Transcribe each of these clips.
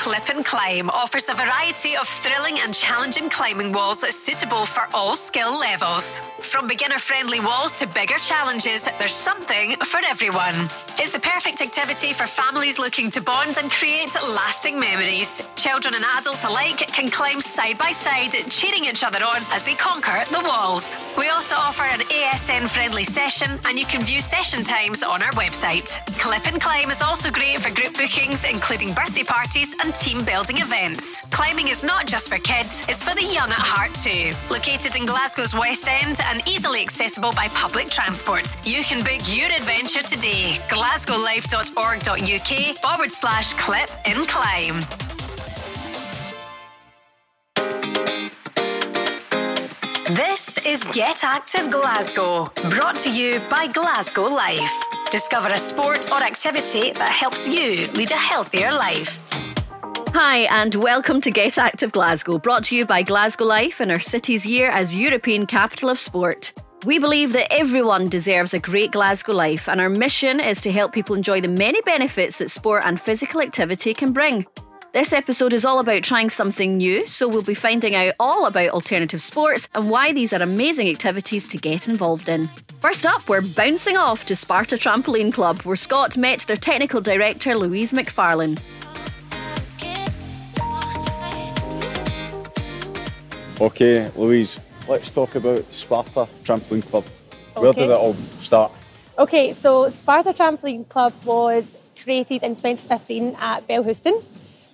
Clip and Climb offers a variety of thrilling and challenging climbing walls suitable for all skill levels. From beginner friendly walls to bigger challenges, there's something for everyone. It's the perfect activity for families looking to bond and create lasting memories. Children and adults alike can climb side by side, cheering each other on as they conquer the walls. We also offer an ASN friendly session, and you can view session times on our website. Clip and Climb is also great for group bookings, including birthday parties and team building events. Climbing is not just for kids, it's for the young at heart too. Located in Glasgow's West End and easily accessible by public transport, you can book your adventure today. glasgowlife.org.uk forward slash clip and climb. This is Get Active Glasgow, brought to you by Glasgow Life. Discover a sport or activity that helps you lead a healthier life. Hi, and welcome to Get Active Glasgow, brought to you by Glasgow Life and our city's year as European Capital of Sport. We believe that everyone deserves a great Glasgow life, and our mission is to help people enjoy the many benefits that sport and physical activity can bring. This episode is all about trying something new, so we'll be finding out all about alternative sports and why these are amazing activities to get involved in. First up, we're bouncing off to Sparta Trampoline Club, where Scott met their technical director Louise McFarlane. Okay, Louise, let's talk about Sparta Trampoline Club. Where Okay. did it all start? Okay, so Sparta Trampoline Club was created in 2015 at Bellahouston.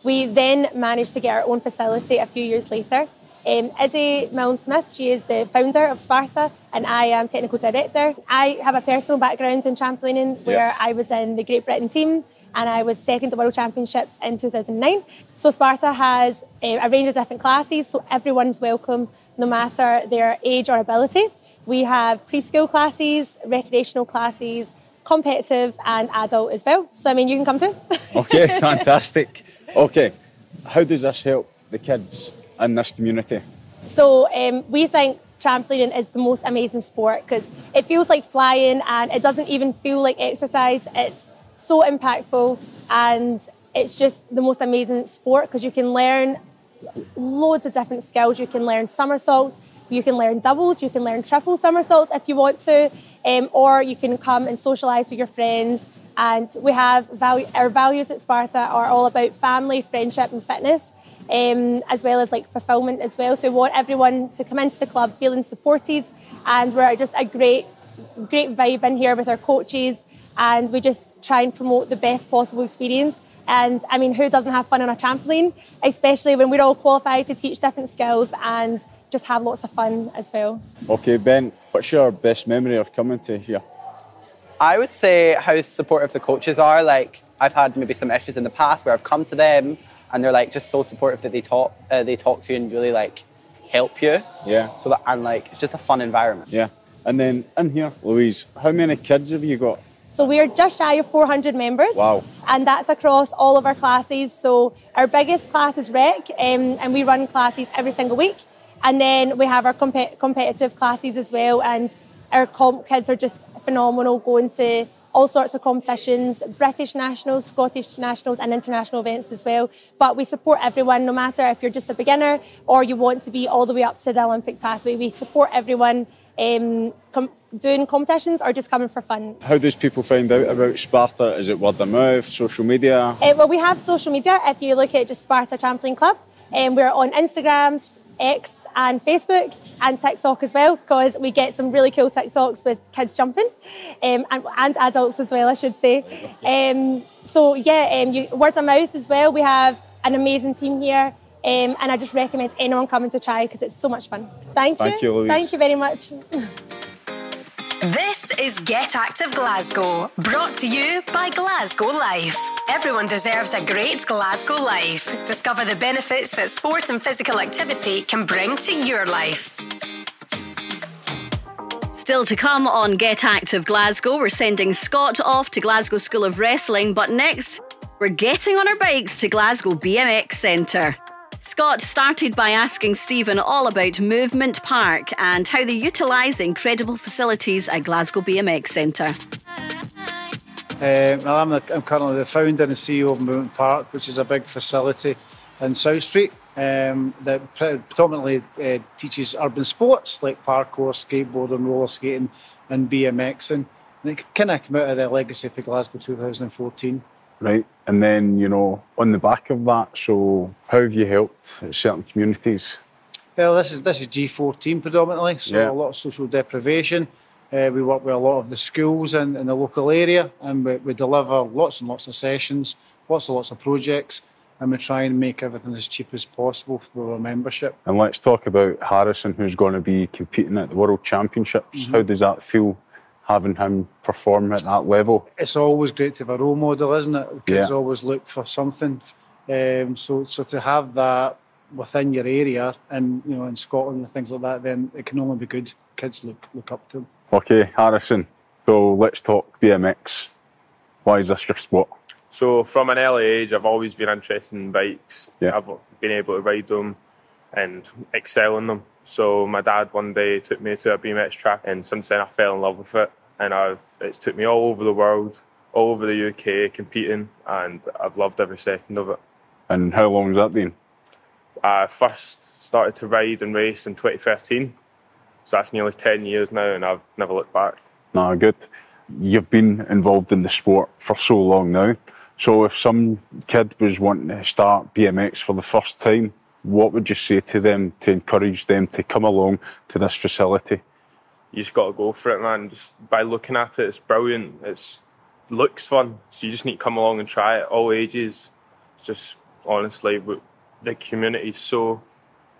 We then managed to get our own facility a few years later. Um, Izzy Milne Smith, she is the founder of Sparta, and I am technical director. I have a personal background in trampolining where I was in the Great Britain team and I was second at World Championships in 2009. So Sparta has uh, a range of different classes, so everyone's welcome no matter their age or ability. We have preschool classes, recreational classes, competitive and adult as well. So I mean, you can come too. Okay, fantastic. Okay, how does this help the kids in this community? So um, we think trampolining is the most amazing sport because it feels like flying and it doesn't even feel like exercise. It's so impactful and it's just the most amazing sport because you can learn loads of different skills. You can learn somersaults, you can learn doubles, you can learn triple somersaults if you want to, um, or you can come and socialise with your friends. And we have value, our values at Sparta are all about family, friendship, and fitness um, as well as like fulfillment as well. So we want everyone to come into the club feeling supported, and we're just a great, great vibe in here with our coaches, and we just try and promote the best possible experience. And I mean, who doesn't have fun on a trampoline, especially when we're all qualified to teach different skills and just have lots of fun as well. Okay, Ben, what's your best memory of coming to here? I would say how supportive the coaches are. Like I've had maybe some issues in the past where I've come to them and they're like just so supportive that they talk uh, they talk to you and really like help you. Yeah, So that and like it's just a fun environment. yeah. And then in here, Louise, how many kids have you got? So we're just shy of 400 members. Wow. And that's across all of our classes. So our biggest class is rec, um, and we run classes every single week. And then we have our compet- competitive classes as well. And our comp kids are just phenomenal, going to all sorts of competitions, British nationals, Scottish nationals, and international events as well. But we support everyone, no matter if you're just a beginner or you want to be all the way up to the Olympic pathway. We support everyone um, com- doing competitions or just coming for fun. How does people find out about Sparta? Is it word of mouth, social media? Uh, well, we have social media. If you look at just Sparta Trampoline Club, um, we're on Instagram, X, and Facebook, and TikTok as well, because we get some really cool TikToks with kids jumping, um, and, and adults as well, I should say. Um, so yeah, um, you, word of mouth as well. We have an amazing team here. Um, and I just recommend anyone coming to try because it's so much fun. Thank you. Thank you, Louise. Thank you very much. This is Get Active Glasgow, brought to you by Glasgow Life. Everyone deserves a great Glasgow life. Discover the benefits that sport and physical activity can bring to your life. Still to come on Get Active Glasgow, we're sending Scott off to Glasgow School of Wrestling, but next, we're getting on our bikes to Glasgow BMX Centre. Scott started by asking Stephen all about Movement Park and how they utilise the incredible facilities at Glasgow BMX Centre. Um, I'm, the, I'm currently the founder and CEO of Movement Park, which is a big facility in South Street um, that predominantly uh, teaches urban sports like parkour, skateboarding, roller skating, and BMXing. And it kind of came out of the legacy for Glasgow 2014. Right, and then you know, on the back of that, so how have you helped certain communities? Well, this is this is G14 predominantly, so Yeah. a lot of social deprivation. Uh, we work with a lot of the schools in, in the local area, and we, we deliver lots and lots of sessions, lots and lots of projects, and we try and make everything as cheap as possible for our membership. And let's talk about Harrison, who's going to be competing at the World Championships. How does that feel, having him perform at that level? It's always great to have a role model, isn't it? Kids Yeah. always look for something. Um, so, so to have that within your area, and you know, in Scotland and things like that, then it can only be good. Kids look look up to him. Okay, Harrison. So let's talk BMX. Why is this your sport? So from an early age, I've always been interested in bikes. Yeah. I've been able to ride them and excel in them. So my dad one day took me to a BMX track, and since then I fell in love with it. And I've it's took me all over the world, all over the UK competing, and I've loved every second of it. And how long has that been? I first started to ride and race in 2013, so that's nearly 10 years now, and I've never looked back. Nah, good. You've been involved in the sport for so long now. So if some kid was wanting to start BMX for the first time, what would you say to them to encourage them to come along to this facility? you just got to go for it, man. Just by looking at it, it's brilliant. It's looks fun, so you just need to come along and try it. All ages. It's just honestly, the community's so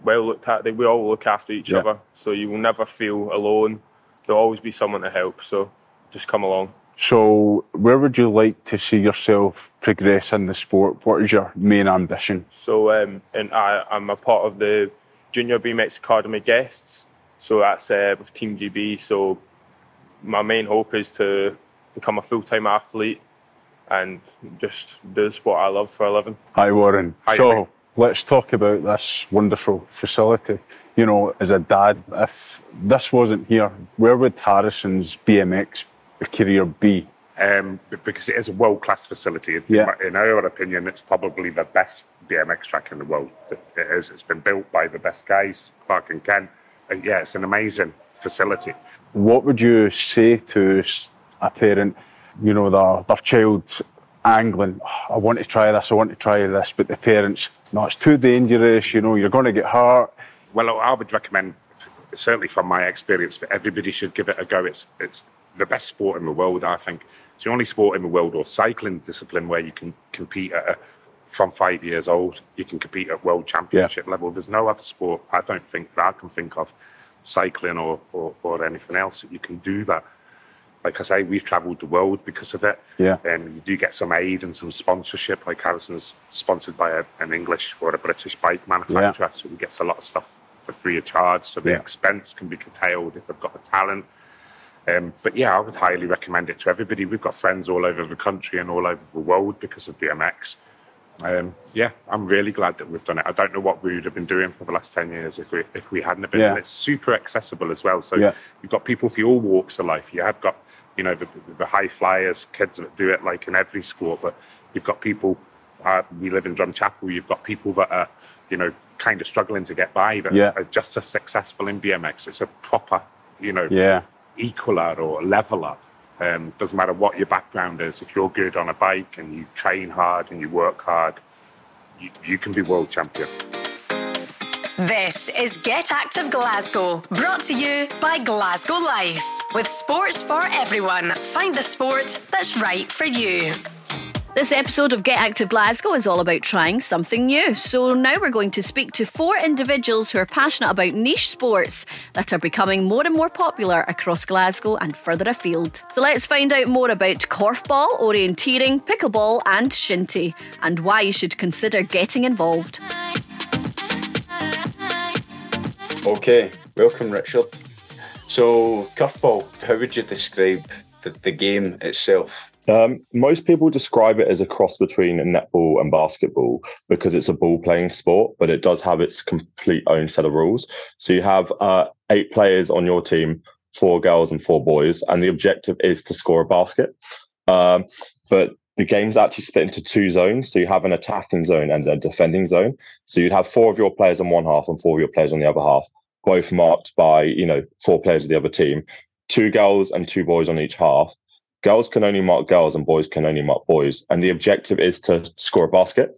well looked at. We all look after each Yeah. other, so you will never feel alone. There'll always be someone to help. So just come along. So where would you like to see yourself progress in the sport? What is your main ambition? So um, and I, I'm a part of the Junior BMX Academy guests. So that's uh, with Team GB. So my main hope is to become a full time athlete and just do the sport I love for a living. Hi Warren. Hi, so mate. let's talk about this wonderful facility. You know, as a dad, if this wasn't here, where would Harrison's BMX career be? um, b- because it is a world class facility. In, Yeah. in our opinion, it's probably the best BMX track in the world. It is. It's been built by the best guys, Clark and Ken. And yeah, it's an amazing facility. What would you say to a parent, you know, their, their child's angling, "Oh, I want to try this, I want to try this, but the parents, no, it's too dangerous, you know, you're going to get hurt. Well, I would recommend, certainly from my experience, that everybody should give it a go. It's it's the best sport in the world, I think. It's the only sport in the world or cycling discipline where you can compete at a, from five years old. You can compete at world championship level. There's no other sport I don't think that I can think of, cycling or, or, or anything else that you can do that. Like I say, we've travelled the world because of it. Yeah. And you do get some aid and some sponsorship. Like Harrison's sponsored by a, an English or a British bike manufacturer, so he gets a lot of stuff for free of charge. So the Yeah. expense can be curtailed if they've got the talent. Um, but yeah, I would highly recommend it to everybody. We've got friends all over the country and all over the world because of BMX. Um, yeah, I'm really glad that we've done it. I don't know what we would have been doing for the last 10 years if we, if we hadn't have been. Yeah. And it's super accessible as well. So Yeah. you've got people for all walks of life. You have got, you know, the, the high flyers, kids that do it like in every sport, but you've got people, uh, we live in Drumchapel, you've got people that are, you know, kind of struggling to get by that Yeah. are just as successful in BMX. It's a proper, you know, Yeah. Equaler or leveler. Um, doesn't matter what your background is. If you're good on a bike and you train hard and you work hard, you, you can be world champion. This is Get Active Glasgow, brought to you by Glasgow Life. With sports for everyone, find the sport that's right for you. This episode of Get Active Glasgow is all about trying something new. So now we're going to speak to four individuals who are passionate about niche sports that are becoming more and more popular across Glasgow and further afield. So let's find out more about korfball, orienteering, pickleball, and shinty, and why you should consider getting involved. Okay, welcome, Richard. So, korfball, how would you describe the, the game itself? Um, most people describe it as a cross between netball and basketball because it's a ball playing sport, but it does have its complete own set of rules. So you have uh, eight players on your team, four girls and four boys, and the objective is to score a basket. Um, but the game's actually split into two zones. So you have an attacking zone and a defending zone. So you'd have four of your players on one half and four of your players on the other half, both marked by, you know, four players of the other team, two girls and two boys on each half. Girls can only mark girls and boys can only mark boys. And the objective is to score a basket.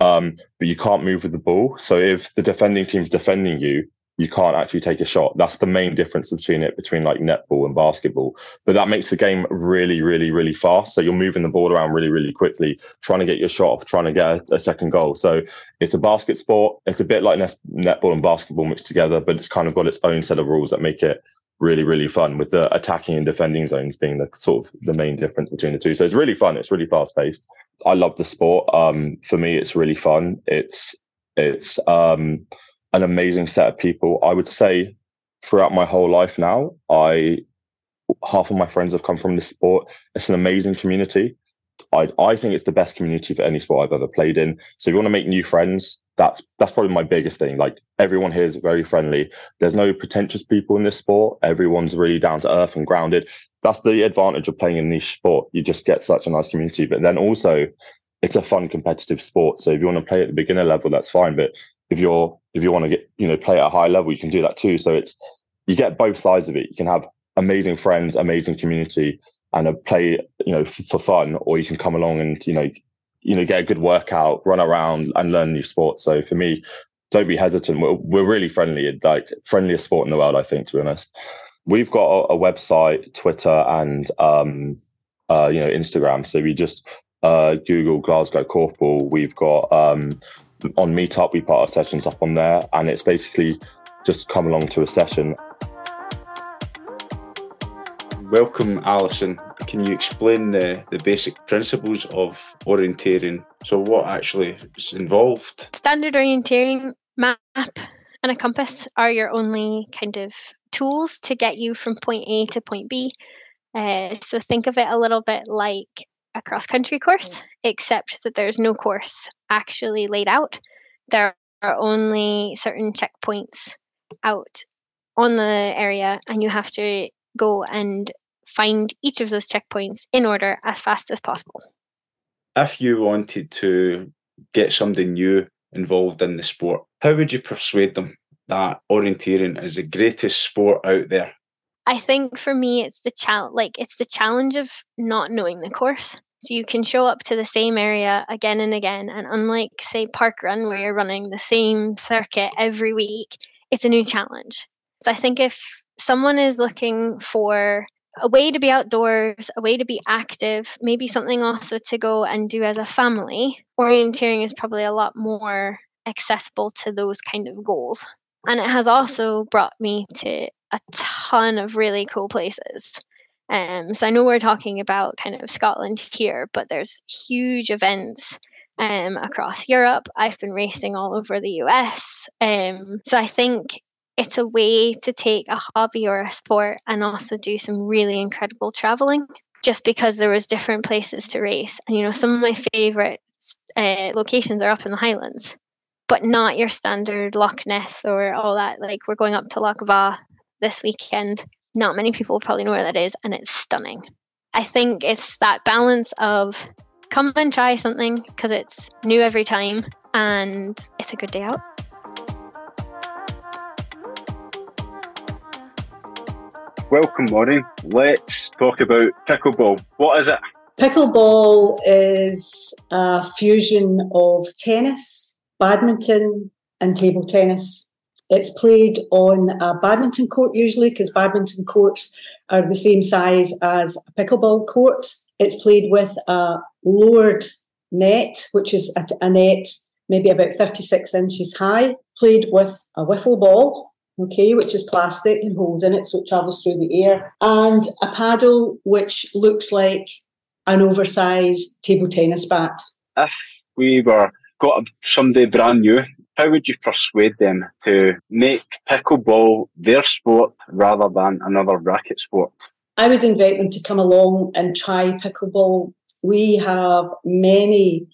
Um, but you can't move with the ball. So if the defending team's defending you, you can't actually take a shot. That's the main difference between it between like netball and basketball. But that makes the game really, really, really fast. So you're moving the ball around really, really quickly, trying to get your shot off, trying to get a, a second goal. So it's a basket sport. It's a bit like netball and basketball mixed together, but it's kind of got its own set of rules that make it really, really fun with the attacking and defending zones being the sort of the main difference between the two. So it's really fun. It's really fast paced. I love the sport. Um, for me, it's really fun. It's, it's, um, an amazing set of people. I would say throughout my whole life now, I half of my friends have come from this sport. It's an amazing community. I I think it's the best community for any sport I've ever played in. So if you want to make new friends, that's that's probably my biggest thing. Like everyone here is very friendly. There's no pretentious people in this sport. Everyone's really down to earth and grounded. That's the advantage of playing a niche sport. You just get such a nice community. But then also it's a fun competitive sport. So if you want to play at the beginner level, that's fine. But if you're if you want to get you know play at a high level, you can do that too. So it's you get both sides of it. You can have amazing friends, amazing community, and a play you know f- for fun, or you can come along and you know you know get a good workout, run around, and learn new sports. So for me, don't be hesitant. We're, we're really friendly, like friendliest sport in the world, I think. To be honest, we've got a, a website, Twitter, and um, uh, you know Instagram. So we just uh, Google Glasgow Korfball. We've got um, on Meetup, we put our sessions up on there, and it's basically just come along to a session. Welcome, Alison. Can you explain the, the basic principles of orienteering? So, what actually is involved? Standard orienteering map and a compass are your only kind of tools to get you from point A to point B. Uh, so, think of it a little bit like a cross country course, except that there's no course actually laid out. There are only certain checkpoints out on the area, and you have to go and find each of those checkpoints in order as fast as possible. If you wanted to get somebody new involved in the sport, how would you persuade them that orienteering is the greatest sport out there? I think for me, it's the challenge. Like it's the challenge of not knowing the course. So you can show up to the same area again and again. And unlike, say, park run, where you're running the same circuit every week, it's a new challenge. So I think if someone is looking for a way to be outdoors, a way to be active, maybe something also to go and do as a family, orienteering is probably a lot more accessible to those kind of goals. And it has also brought me to a ton of really cool places. Um, so I know we're talking about kind of Scotland here, but there's huge events um, across Europe. I've been racing all over the US. Um, so I think it's a way to take a hobby or a sport and also do some really incredible traveling just because there was different places to race. And, you know, some of my favorite uh, locations are up in the Highlands, but not your standard Loch Ness or all that. Like we're going up to Loch Va this weekend not many people probably know where that is, and it's stunning. I think it's that balance of come and try something because it's new every time and it's a good day out. Welcome, Maureen. Let's talk about pickleball. What is it? Pickleball is a fusion of tennis, badminton, and table tennis. It's played on a badminton court usually because badminton courts are the same size as a pickleball court. It's played with a lowered net, which is a, net maybe about 36 inches high, played with a wiffle ball, okay, which is plastic and holes in it so it travels through the air, and a paddle which looks like an oversized table tennis bat. If we were got somebody brand new how would you persuade them to make pickleball their sport rather than another racket sport? I would invite them to come along and try pickleball. We have many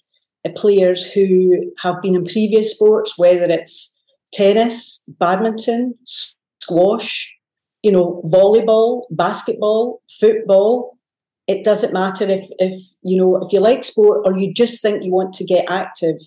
uh, players who have been in previous sports, whether it's tennis, badminton, squash, you know, volleyball, basketball, football, it doesn't matter if if you know if you like sport or you just think you want to get active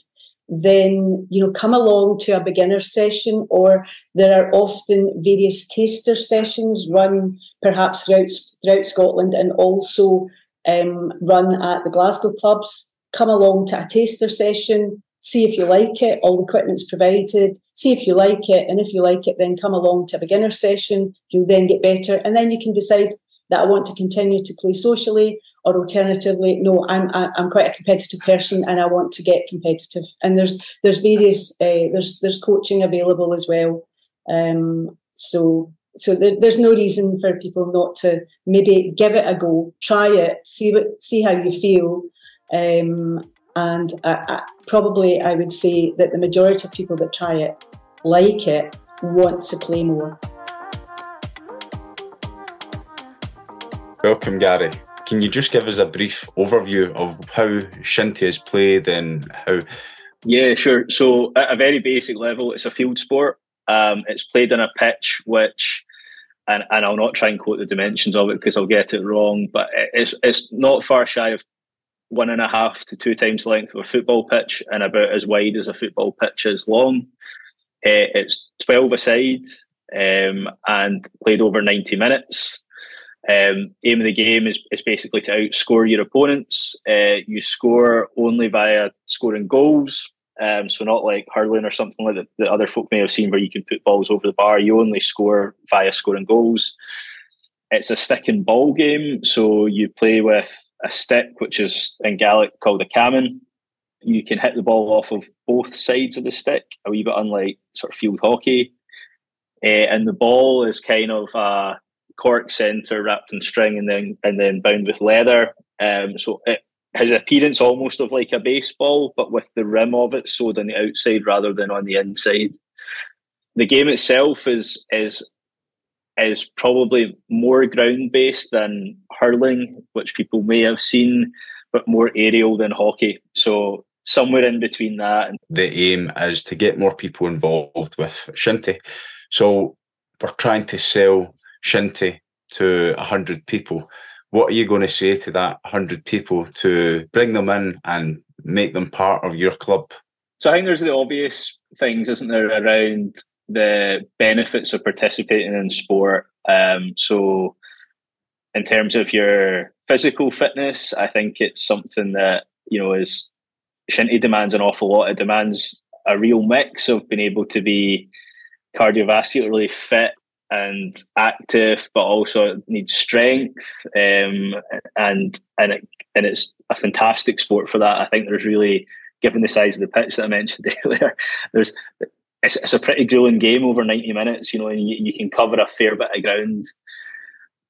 then you know come along to a beginner session or there are often various taster sessions run perhaps throughout, throughout scotland and also um, run at the glasgow clubs. Come along to a taster session see if you like it all the equipment's provided see if you like it and if you like it then come along to a beginner session you'll then get better and then you can decide that i want to continue to play socially or alternatively, no, I'm I'm quite a competitive person and I want to get competitive. And there's there's various uh, there's there's coaching available as well. Um, so so there, there's no reason for people not to maybe give it a go, try it, see what see how you feel. Um, and I, I, probably I would say that the majority of people that try it like it, want to play more. Welcome, Gary. Can you just give us a brief overview of how shinty is played and how? Yeah, sure. So, at a very basic level, it's a field sport. Um, it's played on a pitch which, and, and I'll not try and quote the dimensions of it because I'll get it wrong, but it's it's not far shy of one and a half to two times the length of a football pitch and about as wide as a football pitch is long. Uh, it's 12 a side um, and played over 90 minutes. Um, aim of the game is, is basically to outscore your opponents. Uh, you score only via scoring goals. Um, so not like hurling or something like that, that other folk may have seen where you can put balls over the bar. You only score via scoring goals. It's a stick and ball game. So you play with a stick, which is in Gaelic called a caman. You can hit the ball off of both sides of the stick, a wee bit unlike sort of field hockey. Uh, and the ball is kind of a cork center wrapped in string and then and then bound with leather. Um, so it has appearance almost of like a baseball, but with the rim of it sewed on the outside rather than on the inside. The game itself is is is probably more ground based than hurling, which people may have seen, but more aerial than hockey. So somewhere in between that. The aim is to get more people involved with shinty. So we're trying to sell shinty to 100 people, what are you going to say to that 100 people to bring them in and make them part of your club? So I think there's the obvious things, isn't there, around the benefits of participating in sport. Um, so in terms of your physical fitness, I think it's something that, you know, is Shinty demands an awful lot. It demands a real mix of being able to be cardiovascularly fit and active, but also needs strength. Um, and and it, and it's a fantastic sport for that. I think there's really, given the size of the pitch that I mentioned earlier, there's it's, it's a pretty grueling game over 90 minutes, you know, and you, you can cover a fair bit of ground.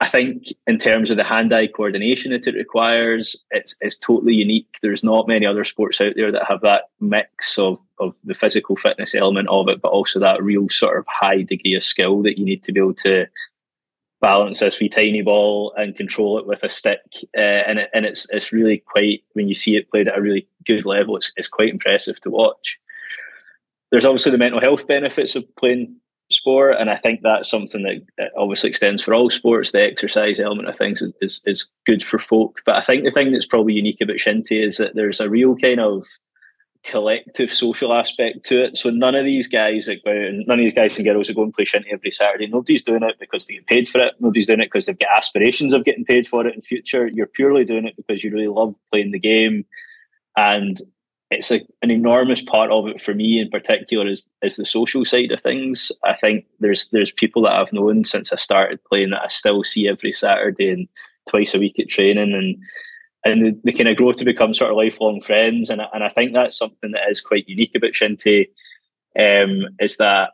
I think in terms of the hand-eye coordination that it requires, it's it's totally unique. There's not many other sports out there that have that mix of of the physical fitness element of it, but also that real sort of high degree of skill that you need to be able to balance this wee tiny ball and control it with a stick. Uh, and it, and it's it's really quite when you see it played at a really good level, it's it's quite impressive to watch. There's obviously the mental health benefits of playing sport, and I think that's something that obviously extends for all sports. The exercise element of things is, is, is good for folk, but I think the thing that's probably unique about Shinty is that there's a real kind of collective social aspect to it. So none of these guys that go and none of these guys and girls that go play shinty every Saturday. Nobody's doing it because they get paid for it. Nobody's doing it because they've got aspirations of getting paid for it in future. You're purely doing it because you really love playing the game, and it's a, an enormous part of it for me in particular is is the social side of things. I think there's there's people that I've known since I started playing that I still see every Saturday and twice a week at training and and they, kind of grow to become sort of lifelong friends. And, and I think that's something that is quite unique about Shinty, um, is that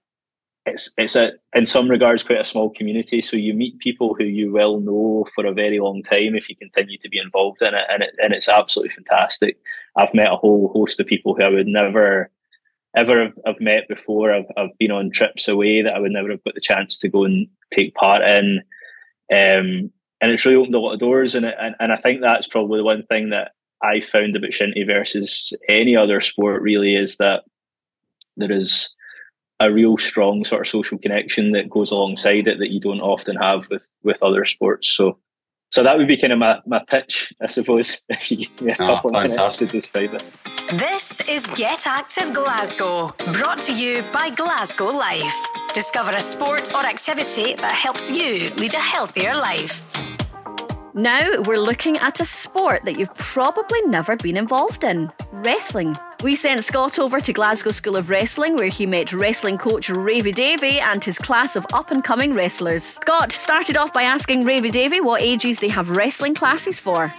it's it's a in some regards quite a small community. So you meet people who you will know for a very long time if you continue to be involved in it, and it, and it's absolutely fantastic. I've met a whole host of people who I would never ever have, have met before. I've I've been on trips away that I would never have got the chance to go and take part in. Um, and it's really opened a lot of doors. And, and, and I think that's probably the one thing that I found about Shinty versus any other sport really is that there is a real strong sort of social connection that goes alongside it that you don't often have with with other sports. So so that would be kind of my, my pitch, I suppose, if you give me a Ah, couple of minutes to describe it. This is Get Active Glasgow, brought to you by Glasgow Life. Discover a sport or activity that helps you lead a healthier life. Now we're looking at a sport that you've probably never been involved in wrestling. We sent Scott over to Glasgow School of Wrestling where he met wrestling coach Ravy Davey and his class of up and coming wrestlers. Scott started off by asking Ravy Davey what ages they have wrestling classes for.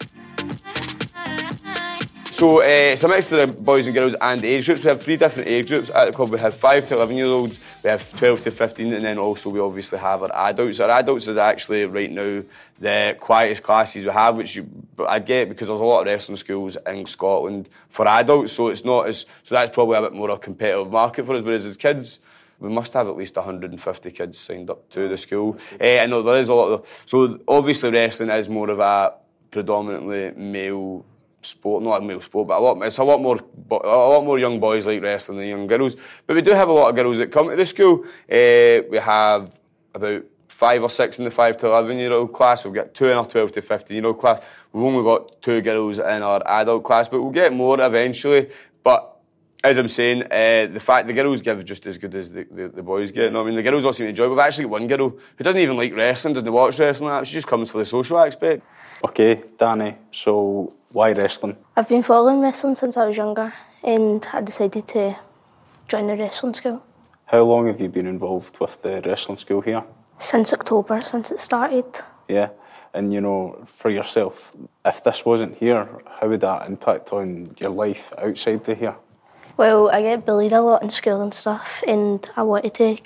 So uh, it's a mix of the boys and girls and age groups. We have three different age groups at the club. We have 5 to 11 year olds, we have 12 to 15, and then also we obviously have our adults. Our adults is actually right now the quietest classes we have, which you, I get because there's a lot of wrestling schools in Scotland for adults, so it's not as so that's probably a bit more of a competitive market for us. Whereas as kids, we must have at least 150 kids signed up to the school. Uh, I know there is a lot of so obviously wrestling is more of a predominantly male sport, not a male sport, but a lot. It's a lot more, a lot more young boys like wrestling than young girls. But we do have a lot of girls that come to the school. Uh, we have about five or six in the five to eleven year old class. We've got two in our twelve to fifteen year old class. We've only got two girls in our adult class, but we'll get more eventually. But as I'm saying, uh, the fact the girls give just as good as the, the, the boys get. I mean the girls all seem to enjoy. We've actually got one girl who doesn't even like wrestling, doesn't watch wrestling. She just comes for the social aspect. Okay, Danny, so why wrestling? I've been following wrestling since I was younger and I decided to join the wrestling school. How long have you been involved with the wrestling school here? Since October, since it started. Yeah, and you know, for yourself, if this wasn't here, how would that impact on your life outside the here? Well, I get bullied a lot in school and stuff and I wanted to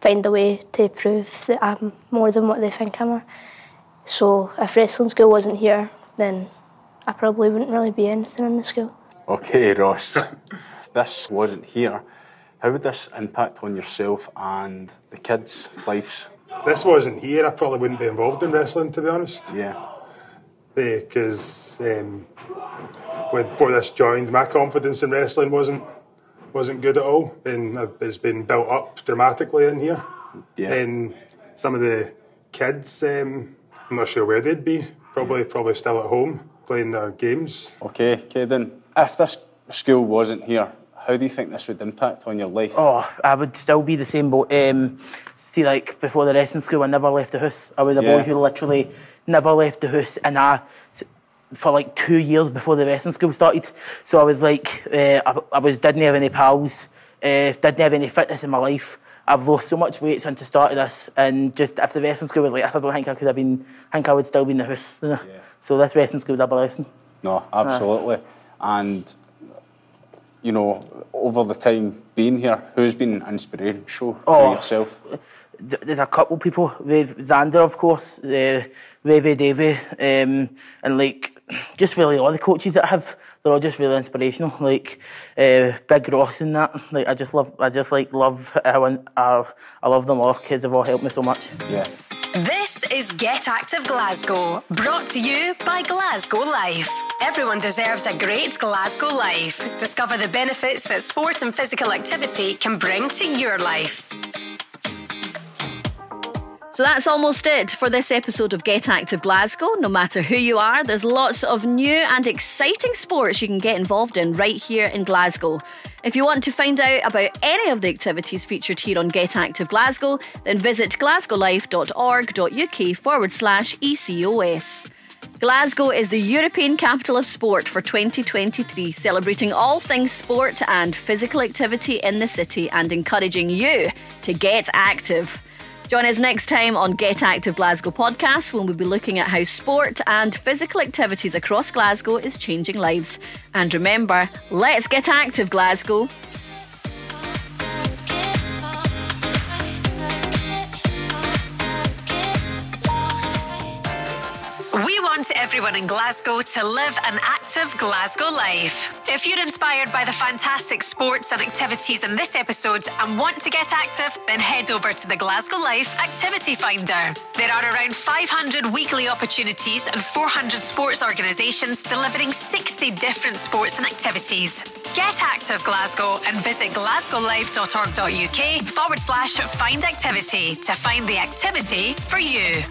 find a way to prove that I'm more than what they think I am. So if wrestling school wasn't here, then I probably wouldn't really be anything in the school. Okay, Ross, this wasn't here, how would this impact on yourself and the kids' lives? If this wasn't here, I probably wouldn't be involved in wrestling, to be honest. Yeah. Because um, before this joined, my confidence in wrestling wasn't wasn't good at all, and it's been built up dramatically in here. Yeah. And some of the kids, um, I'm not sure where they'd be. Probably, probably still at home playing their games. Okay, Kaden, if this school wasn't here, how do you think this would impact on your life? Oh, I would still be the same boat. Um, see, like before the wrestling school, I never left the house. I was a Yeah. boy who literally never left the house, and I, for like two years before the wrestling school started. So I was like, uh, I, I was didn't have any pals, uh, didn't have any fitness in my life. I've lost so much weight since I started this, and just if the wrestling school was like this, I don't think I could have been. I think I would still be in the house. You know? So this wrestling school is a blessing. No, absolutely. And, you know, over the time being here, who's been inspirational Oh. to yourself? there's a couple people. With Xander, of course, uh, Ravy Davy, um, and like just really all the coaches that have. They're all just really inspirational. Like uh, Big Ross and that. Like I just love. I just like love how I, I, I love them all. Kids have all helped me so much. Yeah. This is Get Active Glasgow, brought to you by Glasgow Life. Everyone deserves a great Glasgow life. Discover the benefits that sport and physical activity can bring to your life. So that's almost it for this episode of Get Active Glasgow. No matter who you are, there's lots of new and exciting sports you can get involved in right here in Glasgow. If you want to find out about any of the activities featured here on Get Active Glasgow, then visit glasgowlife.org.uk forward slash ECOS. Glasgow is the European Capital of Sport for 2023, celebrating all things sport and physical activity in the city and encouraging you to get active. Join us next time on Get Active Glasgow podcast when we'll be looking at how sport and physical activities across Glasgow is changing lives. And remember, let's get active, Glasgow. Want everyone in Glasgow to live an active Glasgow life. If you're inspired by the fantastic sports and activities in this episode and want to get active, then head over to the Glasgow Life Activity Finder. There are around 500 weekly opportunities and 400 sports organisations delivering 60 different sports and activities. Get active Glasgow and visit glasgowlife.org.uk forward slash find activity to find the activity for you.